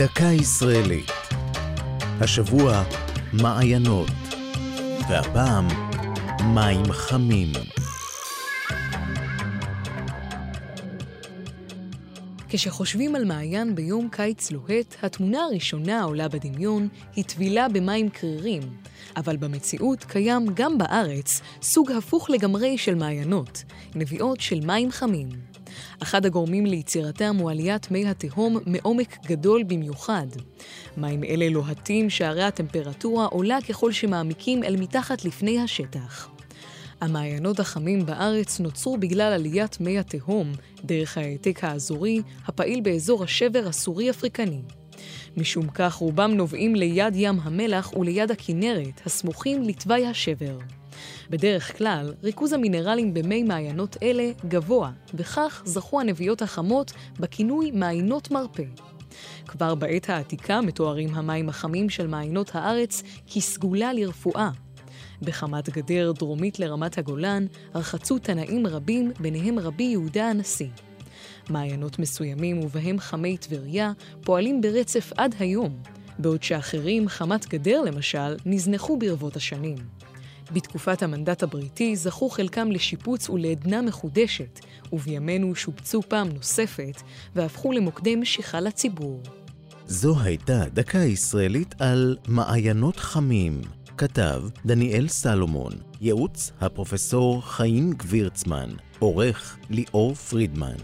דקה ישראלית. השבוע מעיינות, והפעם מים חמים. כשחושבים על מעיין ביום קיץ לוהט, התמונה הראשונה העולה בדמיון היא טבילה במים קרירים, אבל במציאות קיים גם בארץ סוג הפוך לגמרי של מעיינות, נביאות של מים חמים. אחד הגורמים ליצירתם הוא עליית מי התהום מעומק גדול במיוחד. מים אלה לוהטים שהרי הטמפרטורה עולה ככל שמעמיקים אל מתחת לפני השטח. המעיינות החמים בארץ נוצרו בגלל עליית מי התהום דרך ההעתק האזורי הפעיל באזור השבר הסורי-אפריקני. משום כך רובם נובעים ליד ים המלח וליד הכינרת, הסמוכים לתוואי השבר. בדרך כלל, ריכוז המינרלים במי מעיינות אלה גבוה, וכך זכו הנביאות החמות בכינוי מעיינות מרפא. כבר בעת העתיקה מתוארים המים החמים של מעיינות הארץ כסגולה לרפואה. בחמת גדר דרומית לרמת הגולן רחצו תנאים רבים, ביניהם רבי יהודה הנשיא. מעיינות מסוימים ובהם חמי טבריה פועלים ברצף עד היום, בעוד שאחרים, חמת גדר למשל, נזנחו ברבות השנים. בתקופת המנדט הבריטי זכו חלקם לשיפוץ ולעדנה מחודשת, ובימינו שופצו פעם נוספת והפכו למוקדי משיכה לציבור. זו הייתה דקה ישראלית על מעיינות חמים. כתב דניאל סלומון, ייעוץ הפרופסור חיים גבירצמן, עורך ליאור פרידמן.